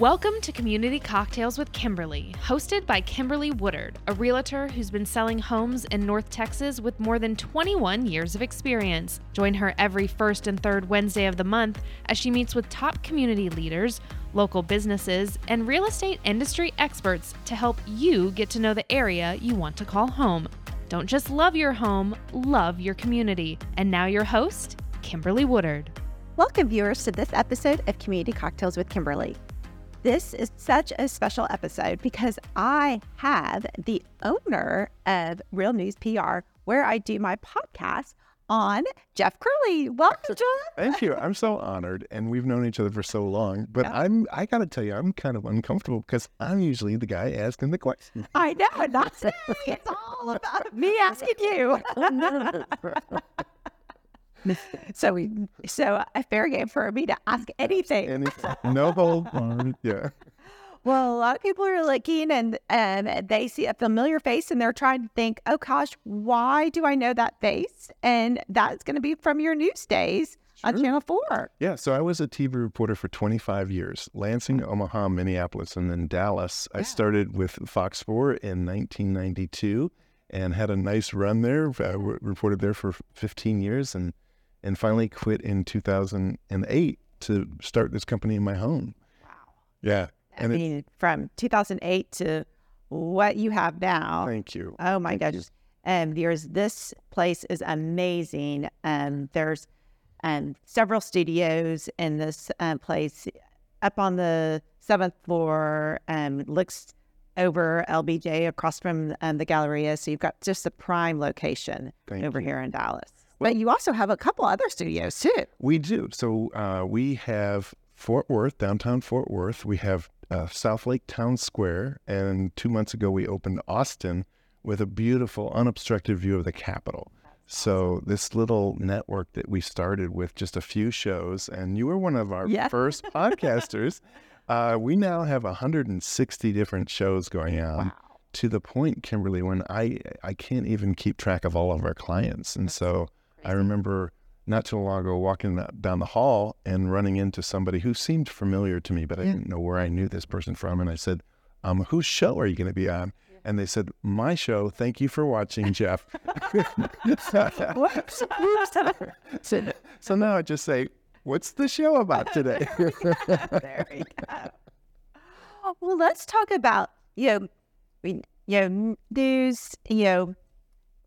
Welcome to Community Cocktails with Kimberly, hosted by Kimberly Woodard, a realtor who's been selling homes in North Texas with more than 21 years of experience. Join her every first and third Wednesday of the month as she meets with top community leaders, local businesses, and real estate industry experts to help you get to know the area you want to call home. Don't just love your home, love your community. And now, your host, Kimberly Woodard. Welcome, viewers, to this episode of Community Cocktails with Kimberly. This is such a special episode because I have the owner of Real News PR, where I do my podcast on Jeff Crilley. Welcome, Jeff. Thank you. I'm so honored, and we've known each other for so long. But Yeah. I'm I gotta tell you, I'm kind of uncomfortable because I'm usually the guy asking the question. I know, not. It's all about me asking you. so we, so a fair game for me to ask anything. It's no hold. Yeah. Well, a lot of people are looking and and they see a familiar face and they're trying to think, oh gosh, why do I know that face? And that's going to be from your news days on Channel Four. Yeah. So I was a TV reporter for 25 years, Lansing, Omaha, Minneapolis, and then Dallas. I started with Fox 4 in 1992 and had a nice run there. I reported there for 15 years and and finally quit in 2008 to start this company in my home. Wow. Yeah. I And it, from 2008 to what you have now. thank you. Oh my Thank goodness. And there's this place is amazing. Um, there's um, several studios in this um, place up on the seventh floor. Um, looks over LBJ across from um, the Galleria. So you've got just a prime location Thank over you. here in Dallas. But you also have a couple other studios too. We do. So uh, we have Fort Worth, downtown Fort Worth. We have uh, Southlake Town Square. And two months ago, we opened Austin with a beautiful, unobstructed view of the Capitol. So this little network that we started with just a few shows, and you were one of our Yeah. first podcasters. Uh, we now have 160 different shows going on Wow. to the point, Kimberly, when I I can't even keep track of all of our clients. And so I remember not too long ago walking down the hall and running into somebody who seemed familiar to me, but I Yeah. didn't know where I knew this person from. And I said, um, "Whose show are you going to be on?" And they said, "My show. Thank you for watching, Jeff." Whoops. so, so now I just say, "What's the show about today?" there we go. Well, let's talk about you know, you know, news. You know,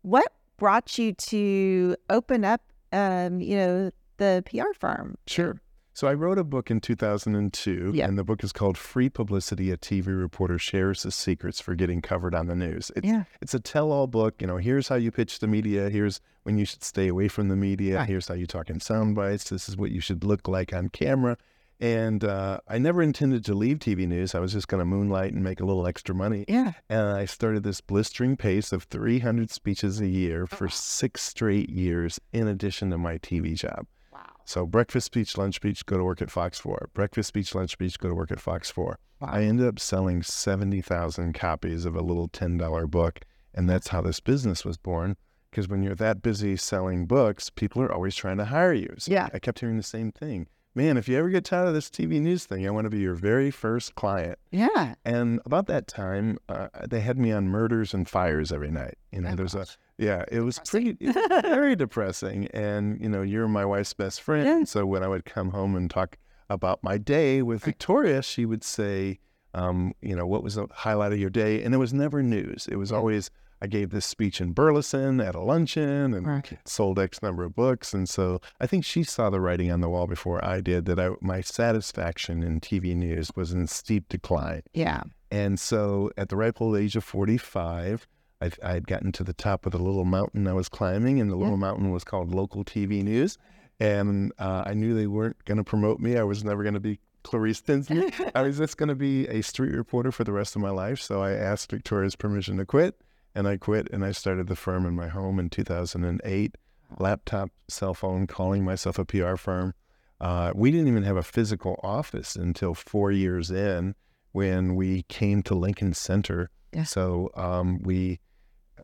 what brought you to open up, um, you know, the PR firm? Sure. So I wrote a book in 2002, Yeah. and the book is called "Free Publicity: A TV Reporter Shares the Secrets for Getting Covered on the News." It's, Yeah. it's a tell-all book. You know, here's how you pitch the media. Here's when you should stay away from the media. Right. Here's how you talk in sound bites. This is what you should look like on camera. And uh, I never intended to leave TV news. I was just going to moonlight and make a little extra money. Yeah. And I started this blistering pace of 300 speeches a year for six straight years, in addition to my TV job. Wow. So breakfast speech, lunch speech, go to work at Fox 4. Breakfast speech, lunch speech, go to work at Fox 4. Wow. I ended up selling 70,000 copies of a little $10 book. And that's how this business was born. Because when you're that busy selling books, people are always trying to hire you. So Yeah. I kept hearing the same thing. Man, if you ever get tired of this TV news thing, I want to be your very first client. Yeah. And about that time, uh, they had me on murders and fires every night. You know, Oh, there's a yeah, it was pretty it was very depressing. And you know, you're my wife's best friend. Yeah. So when I would come home and talk about my day with Victoria, she would say, um, you know, what was the highlight of your day? And it was never news. It was always I gave this speech in Burleson at a luncheon and Right. sold X number of books. And so I think she saw the writing on the wall before I did that I, my satisfaction in TV news was in steep decline. Yeah. And so at the ripe old age of 45, I, I had gotten to the top of the little mountain I was climbing, and the little mountain was called local TV news. And uh, I knew they weren't going to promote me. I was never going to be Clarice Tinsley. I was just going to be a street reporter for the rest of my life. So I asked Victoria's permission to quit, and I quit, and I started the firm in my home in 2008. Laptop, cell phone, calling myself a PR firm. Uh, we didn't even have a physical office until four years in when we came to Lincoln Center. Yeah. So um, we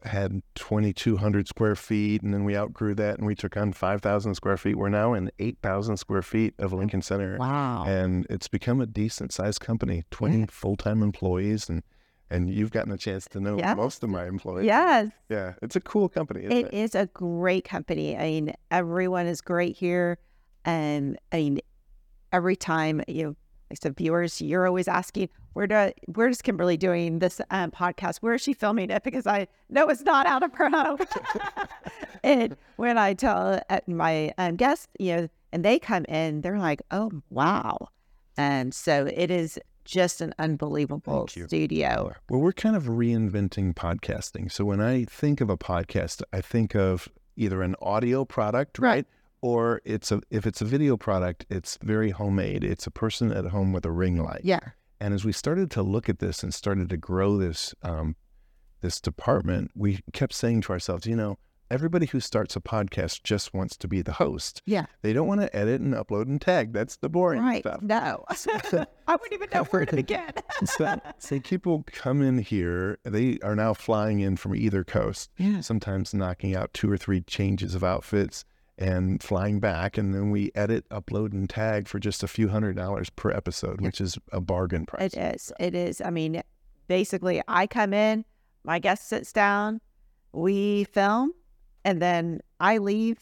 had 2,200 square feet, and then we outgrew that, and we took on 5,000 square feet. We're now in 8,000 square feet of Lincoln Center, Wow. and it's become a decent sized company. 20 full time employees, and and you've gotten a chance to know Yes. most of my employees. yes. yeah, it's a cool company. Isn't It it? is a great company. I mean, everyone is great here. And I mean, every time you know, like I said, viewers, you're always asking, where do where is Kimberly doing this um, podcast? Where is she filming it? Because I know it's not out of her home. and when I tell uh, my um, guests, you know, and they come in, they're like, oh wow. And so it is just an unbelievable studio. Well, we're kind of reinventing podcasting. So when I think of a podcast, I think of either an audio product, Right. right? Or it's a if it's a video product, it's very homemade. It's a person at home with a ring light. Yeah. And as we started to look at this and started to grow this um, this department, we kept saying to ourselves, you know, everybody who starts a podcast just wants to be the host. Yeah. They don't want to edit and upload and tag. That's the boring Right. stuff. No. I wouldn't even know where to begin. so, so people come in here. They are now flying in from either coast. Yeah. Sometimes knocking out two or three changes of outfits and flying back, and then we edit, upload, and tag for just a few hundred dollars per episode, which is a bargain price. It is. It is. I mean, basically, I come in, my guest sits down, we film, and then I leave,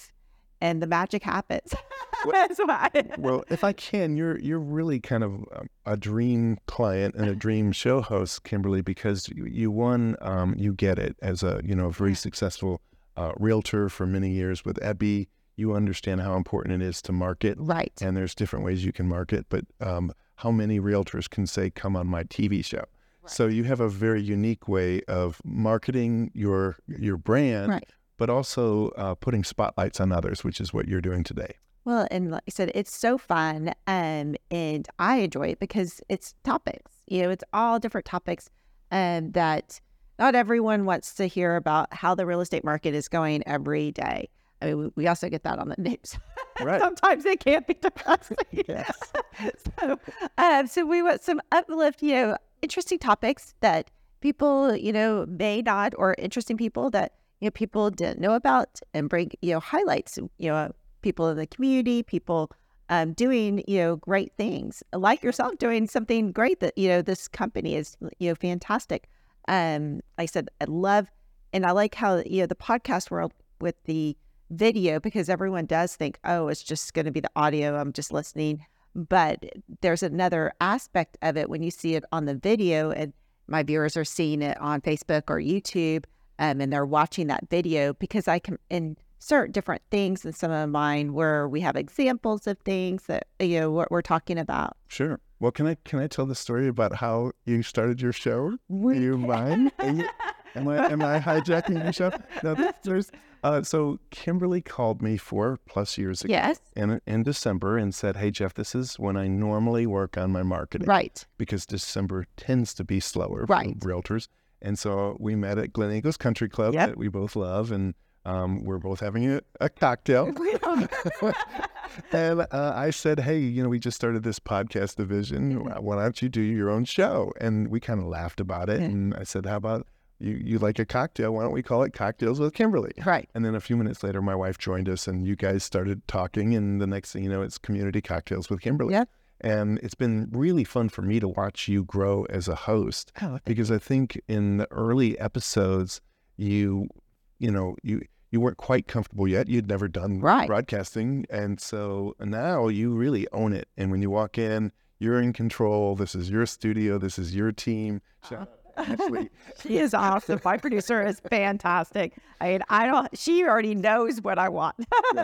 and the magic happens. Why. Well, if I can, you're you're really kind of um, a dream client and a dream show host, Kimberly, because you, you won, um, you get it as a you know very Yeah. successful uh, realtor for many years with Ebby. You understand how important it is to market, Right. and there's different ways you can market. But um, how many realtors can say, "Come on my TV show"? So you have a very unique way of marketing your your brand, Right. But also uh, putting spotlights on others, which is what you're doing today. Well, and like I said, it's so fun, um, and I enjoy it because it's topics. You know, it's all different topics, um, that not everyone wants to hear about how the real estate market is going every day. I mean, we, also get that on the news. Right. Sometimes it can't be depressing. Yes. so, um, so we want some uplift, you know, interesting topics that people, you know, may not, or interesting people that you know people didn't know about, and bring you know highlights, you know, people in the community, people um, doing you know great things like yourself doing something great that you know this company is you know fantastic. Um, I said, I love, and I like how you know the podcast world with the video because everyone does think, oh, it's just going to be the audio. I'm just listening. But there's another aspect of it when you see it on the video, and my viewers are seeing it on Facebook or YouTube, um, and they're watching that video because I can insert different things in some of mine where we have examples of things that you know what we're talking about. Sure. Well, can I can I tell the story about how you started your show? We Do you mind? Are you- Am I am I hijacking your show? No, there's uh, so Kimberly called me four plus years ago Yes, in in December and said, "Hey Jeff, this is when I normally work on my marketing right, because December tends to be slower Right. for realtors." And so we met at Gleneagles Country Club Yep. that we both love, and um, we're both having a, a cocktail. and uh, I said, "Hey, you know, we just started this podcast division. Mm-hmm. Why don't you do your own show?" And we kind of laughed about it. And I said, "How about you? You like a cocktail? Why don't we call it Cocktails with Kimberly?" right. And then a few minutes later, my wife joined us, and you guys started talking. And the next thing you know, it's Community Cocktails with Kimberly. Yep. And it's been really fun for me to watch you grow as a host Oh, because I think in the early episodes, you, you know, you you weren't quite comfortable yet. You'd never done Right. broadcasting, and so now you really own it. And when you walk in, you're in control. This is your studio. This is your team. Uh-huh. Out. She is awesome. My producer is fantastic. I mean, I don't. She already knows what I want.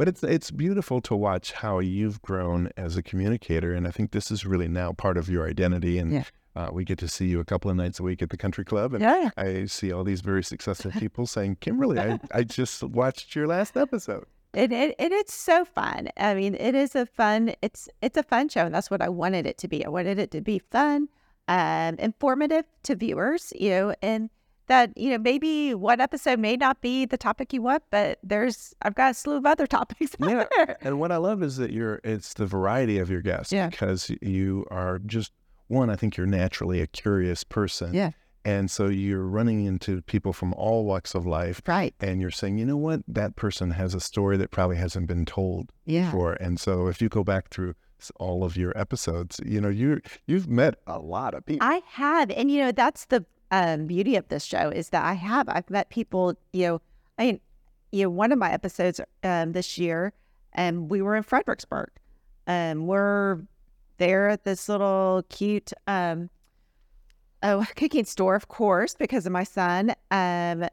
But it's it's beautiful to watch how you've grown as a communicator, and I think this is really now part of your identity. And Yeah. uh, we get to see you a couple of nights a week at the country club, and yeah. I see all these very successful people saying, "Kimberly, I, I just watched your last episode." It, it, and it's so fun. I mean, it is a fun. It's it's a fun show, and that's what I wanted it to be. I wanted it to be fun, um, informative to viewers. You know, and that you know maybe one episode may not be the topic you want, but there's I've got a slew of other topics. out Yeah. there. And what I love is that you're it's the variety of your guests Yeah. because you are just one. I think you're naturally a curious person, Yeah. And so you're running into people from all walks of life, Right. and you're saying, you know what, that person has a story that probably hasn't been told Yeah. before. And so if you go back through all of your episodes, you know, you you've met a lot of people. I have, and you know that's the um, beauty of this show is that I have. I've met people. You know, I mean, you know, one of my episodes um, this year, and we were in Fredericksburg, and we're there at this little cute um, oh cooking store, of course, because of my son. Um,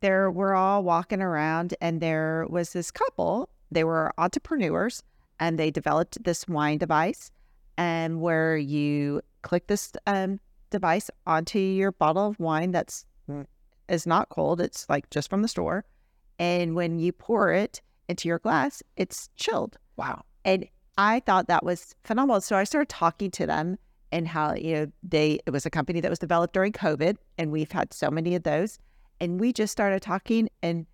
there we're all walking around, and there was this couple. They were entrepreneurs, and they developed this wine device, and where you click this um, device onto your bottle of wine that's is not cold. It's like just from the store, and when you pour it into your glass, it's chilled. wow. And I thought that was phenomenal. So I started talking to them and how, you know, they, it was a company that was developed during COVID and we've had so many of those. And we just started talking and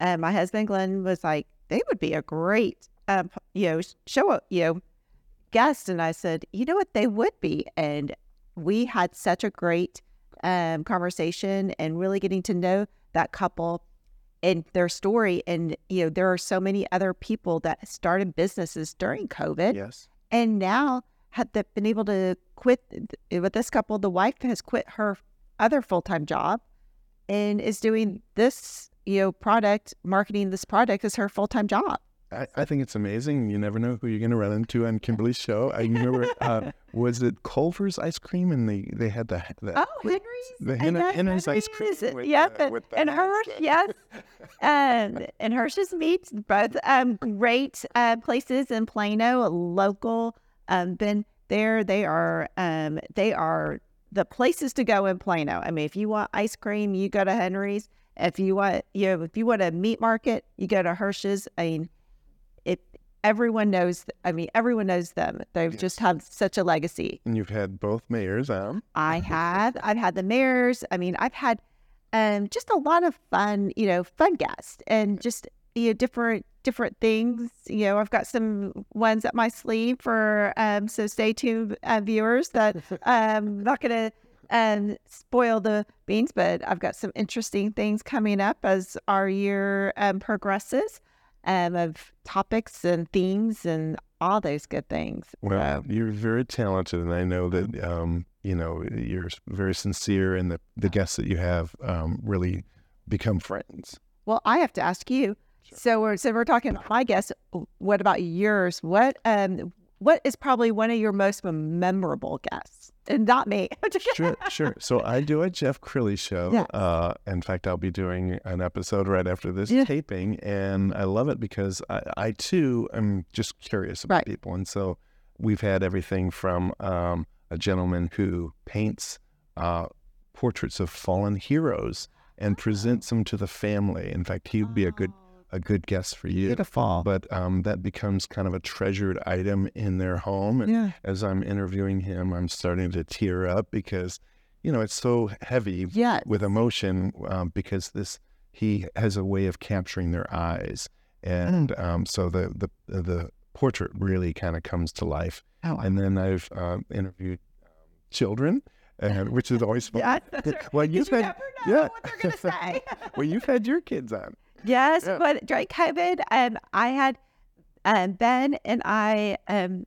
uh, my husband, Glenn, was like, they would be a great, um, you know, show up, you know, guest. And I said, you know what, they would be. And we had such a great um, conversation and really getting to know that couple and their story. And, you know, there are so many other people that started businesses during COVID Yes. and now have been able to quit with this couple. The wife has quit her other full time job and is doing this, you know, product, marketing this product is her full time job. I, I think it's amazing. You never know who you're going to run into on Kimberly's show. I remember, uh, was it Culver's ice cream? And they, they had the, the Oh, Henry's. the and Henry- Henry's ice cream with Yep, the- and, and hot Hirsch, stuff. yes, um, and Hirsch's meats, both um, great uh, places in Plano, local. Um, been there. They are um, they are the places to go in Plano. I mean, if you want ice cream, you go to Henry's. If you want, you know, if you want a meat market, you go to Hirsch's. I mean, it. Everyone knows. I mean, everyone knows them. They've just had such a legacy. And you've had both mayors on. I have. I've had the mayors. I mean, I've had um, just a lot of fun, you know, fun guests and just you know different different things. You know, I've got some ones up my sleeve for um, so stay tuned, uh, viewers. That um, not going to um, spoil the beans, but I've got some interesting things coming up as our year um, progresses. Um, of topics and themes and all those good things. Well, So, you're very talented, and I know that um, you know you're very sincere, and the the guests that you have um, really become friends. Well, I have to ask you. So we're so we're talking my guess. What about yours? What um what is probably one of your most memorable guests? And not me. Sure, sure. So I do a Jeff Crilley show. Yes. Uh, in fact, I'll be doing an episode right after this Yeah. taping, and I love it because I, I too am just curious about Right. people, and so we've had everything from um, a gentleman who paints uh, portraits of fallen heroes and presents them to the family. In fact, he would be a good a good guest for you. Beautiful. But um, that becomes kind of a treasured item in their home. And Yeah. as I'm interviewing him, I'm starting to tear up because, you know, it's so heavy Yes. with emotion um, because this he has a way of capturing their eyes, and um, so the the the portrait really kind of comes to life. Oh, wow. And then I've uh, interviewed um, children, and which is always fun. Yeah, right. Well, you've you had yeah. what they're gonna say. well, you've had your kids on. Yes, Yeah. but during COVID, um, I had um, Ben and I um,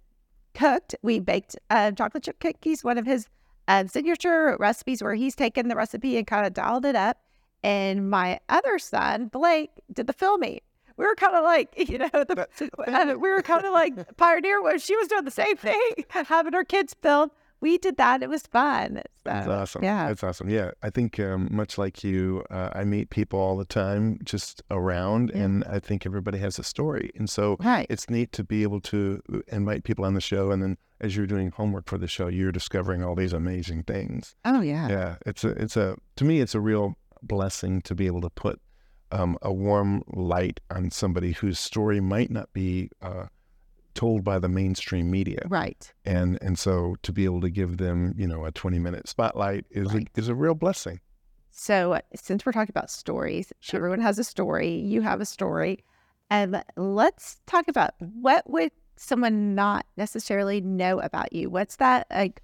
cooked. We baked uh, chocolate chip cookies, one of his um, signature recipes, where he's taken the recipe and kind of dialed it up. And my other son, Blake, did the filming. We were kind of like, you know, the, uh, we were kind of like Pioneer Woman she was doing the same thing, having her kids film. We did that. It was fun. That's awesome. Yeah. That's awesome. Yeah. I think um, much like you, uh, I meet people all the time just around, Yeah. and I think everybody has a story. And so Right. it's neat to be able to invite people on the show. And then as you're doing homework for the show, you're discovering all these amazing things. Oh, yeah. Yeah. It's a, it's a, to me, it's a real blessing to be able to put um, a warm light on somebody whose story might not be uh, told by the mainstream media Right. and and so to be able to give them you know a 20 minute spotlight is Right. a, is a real blessing So, uh, since we're talking about stories, Sure. everyone has a story. You have a story. And let's talk about what would someone not necessarily know about you? What's that like?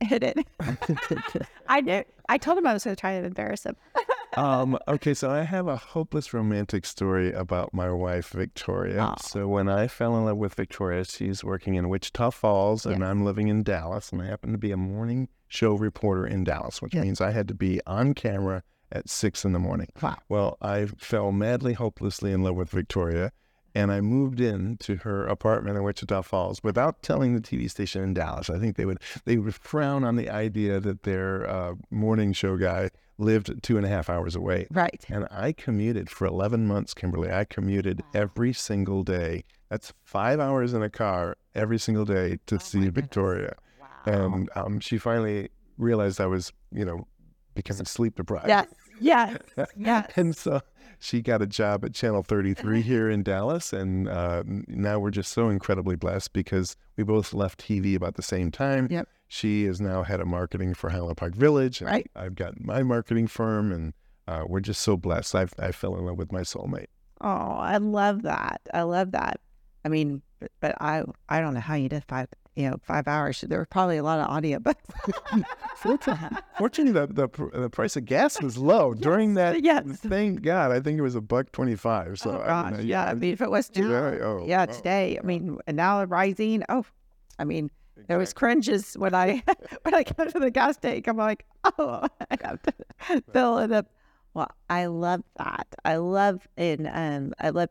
hit it. I knew. I told him I was going to try to embarrass him. um, okay, so I have a hopeless romantic story about my wife, Victoria. Aw. So when I fell in love with Victoria, she's working in Wichita Falls and I'm living in Dallas. And I happen to be a morning show reporter in Dallas, which Yes. means I had to be on camera at six in the morning. Wow. Well, I fell madly, hopelessly in love with Victoria. And I moved into her apartment in Wichita Falls without telling the TV station in Dallas. I think they would they would frown on the idea that their uh, morning show guy lived two and a half hours away. Right. And I commuted for 11 months, Kimberly. I commuted every single day. That's five hours in a car every single day to see Victoria. And um, she finally realized I was, you know, becoming sleep deprived. Yes. Yes. Yes. And so she got a job at Channel 33 here in Dallas. And uh, now we're just so incredibly blessed because we both left TV about the same time. Yep. She is now head of marketing for Highland Park Village. and Right. I've got my marketing firm, and uh, we're just so blessed. I, I fell in love with my soulmate. Oh, I love that. I love that. I mean, but, but I I don't know how you did five you know five hours. There were probably a lot of audio, but Fortunately, the, the the price of gas was low during that. yes. Thank God. I think it was a buck twenty-five. So oh gosh, I- yeah. I I- mean, if it was Yeah, today, oh, yeah, oh, today. I mean, and now rising. Oh, I mean, there was cringes when I when I go to the gas tank. I'm like, oh, I have to fill it up. Well, I love that. I love and um, I love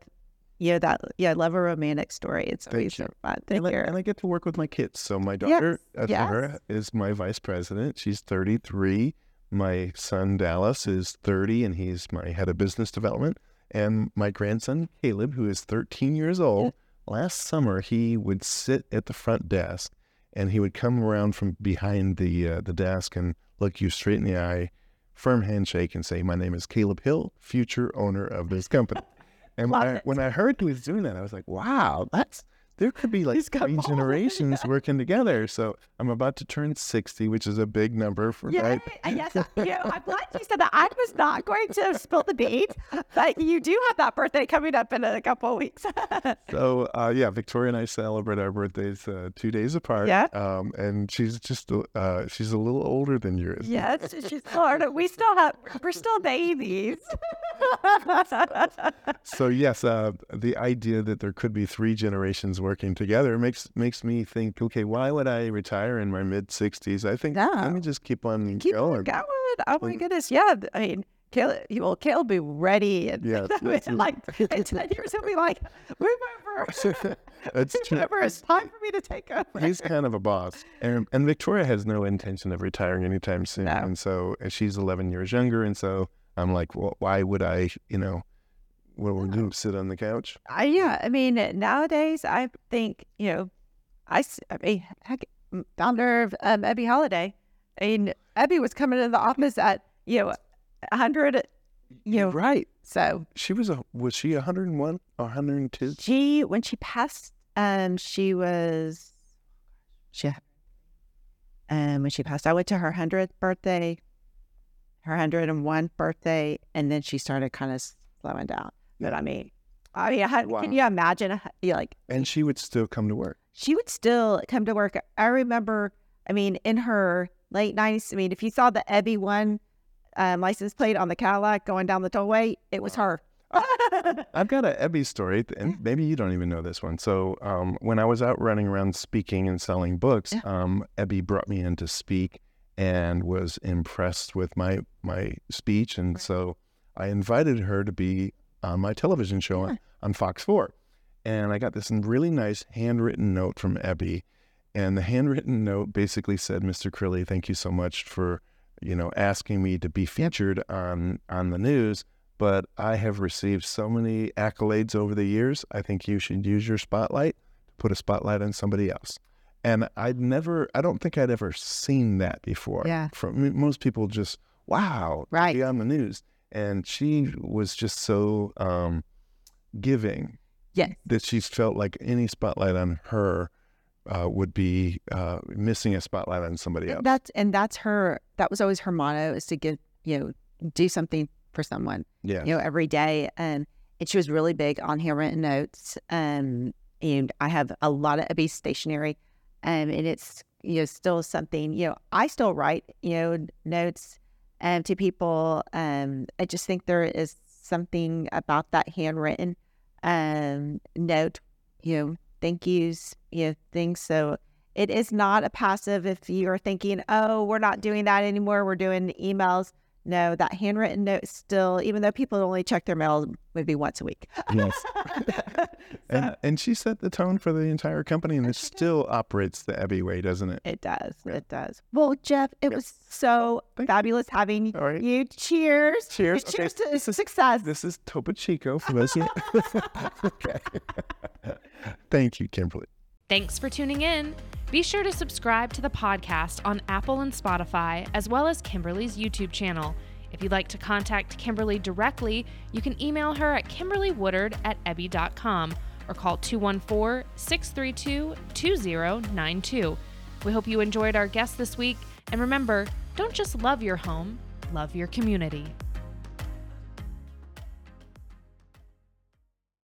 know that. Yeah, I love a romantic story. It's Thank always you. so fun. Thank and, I, you. and I get to work with my kids. So my daughter, uh, yes. Is my vice president. She's 33. My son, Dallas, is 30, and he's my head of business development. And my grandson, Caleb, who is 13 years old, last summer, he would sit at the front desk and he would come around from behind the, uh, the desk and look you straight in the eye, firm handshake, and say, My name is Caleb Hill, future owner of this company. And when I, when I heard he was doing that, I was like, wow, that's there could be like three balls. generations working together. So I'm about to turn 60, which is a big number for Yeah, right. yes, I- you know, I'm glad you said that. I was not going to spill the beans, but you do have that birthday coming up in a couple of weeks. So uh, yeah, Victoria and I celebrate our birthdays uh, two days apart. Yeah. Um, and she's just a- uh, she's a little older than yours. yes, she's Florida. We still have, we're still babies. So yes, uh, the idea that there could be three generations working together makes makes me think. Okay, why would I retire in my mid 60s? I think let No. me just keep on Keep going. going. Oh my goodness. Yeah. I mean, Caleb, well, Caleb will be ready. And Yes, I mean, like in 10 years, he'll be like, move over. That's Move true. over. It's time for me to take over. He's kind of a boss, and and Victoria has no intention of retiring anytime soon. No. And so and she's 11 years younger, and so I'm like, well, why would I, you know, what we're doing, sit on the couch? I, yeah, I mean, nowadays, I think, you know, I mean, heck, founder of um, Ebby Halliday. I mean, Ebby was coming to the office at, you know, 100, you know, right? so She was a was she 101 or 102? she, when she passed, um, she was, she, um, when she passed, I went to her 100th birthday, her 101st birthday, and then she started kind of slowing down. But I mean, I mean, how, Wow. can you imagine, like, And she would still come to work. she would still come to work. I remember, I mean, in her late 90s, I mean, if you saw the Ebby one um, license plate on the Cadillac going down the tollway, it was her. I've got an Ebby story, and maybe you don't even know this one. So, um, when I was out running around speaking and selling books, um, Ebby brought me in to speak and was impressed with my my speech, and so I invited her to be on my television show on, on Fox Four, and I got this really nice handwritten note from Ebby, and the handwritten note basically said, "Mr. Crilley, thank you so much for." You know, asking me to be featured on on the news, but I have received so many accolades over the years. I think you should use your spotlight to put a spotlight on somebody else. And I'd never, I don't think I'd ever seen that before. Yeah. From most people, just wow, Right. be on the news. And she was just so um, giving Yes. that she felt like any spotlight on her uh, would be uh, missing a spotlight on somebody else. That's, and that's her, that was always her motto is to give, you know, do something for someone, yeah. you know, every day. Um, and she was really big on handwritten notes. Um, and I have a lot of Ebby stationery. Um, and it's, you know, still something, you know, I still write, you know, notes um, to people. Um, I just think there is something about that handwritten um, note, you know, thank yous, you know, things. So it is not a passive if you're thinking, oh, we're not doing that anymore. We're doing emails. No, that handwritten note still, even though people only check their mail maybe once a week. Yes. and, and she set the tone for the entire company, and it still operates the Ebby way, doesn't it? It does. It does. Well, Jeff, it was so Thank fabulous having All right. you. Cheers. Cheers. Okay, Cheers to this is- success. This is Topo Chico for who- okay. Thank you, Kimberly. Thanks for tuning in. Be sure to subscribe to the podcast on Apple and Spotify, as well as Kimberly's YouTube channel. If you'd like to contact Kimberly directly, you can email her at kimberlywoodard at ebby.com or call 214 632 2092. We hope you enjoyed our guest this week, and remember don't just love your home, love your community.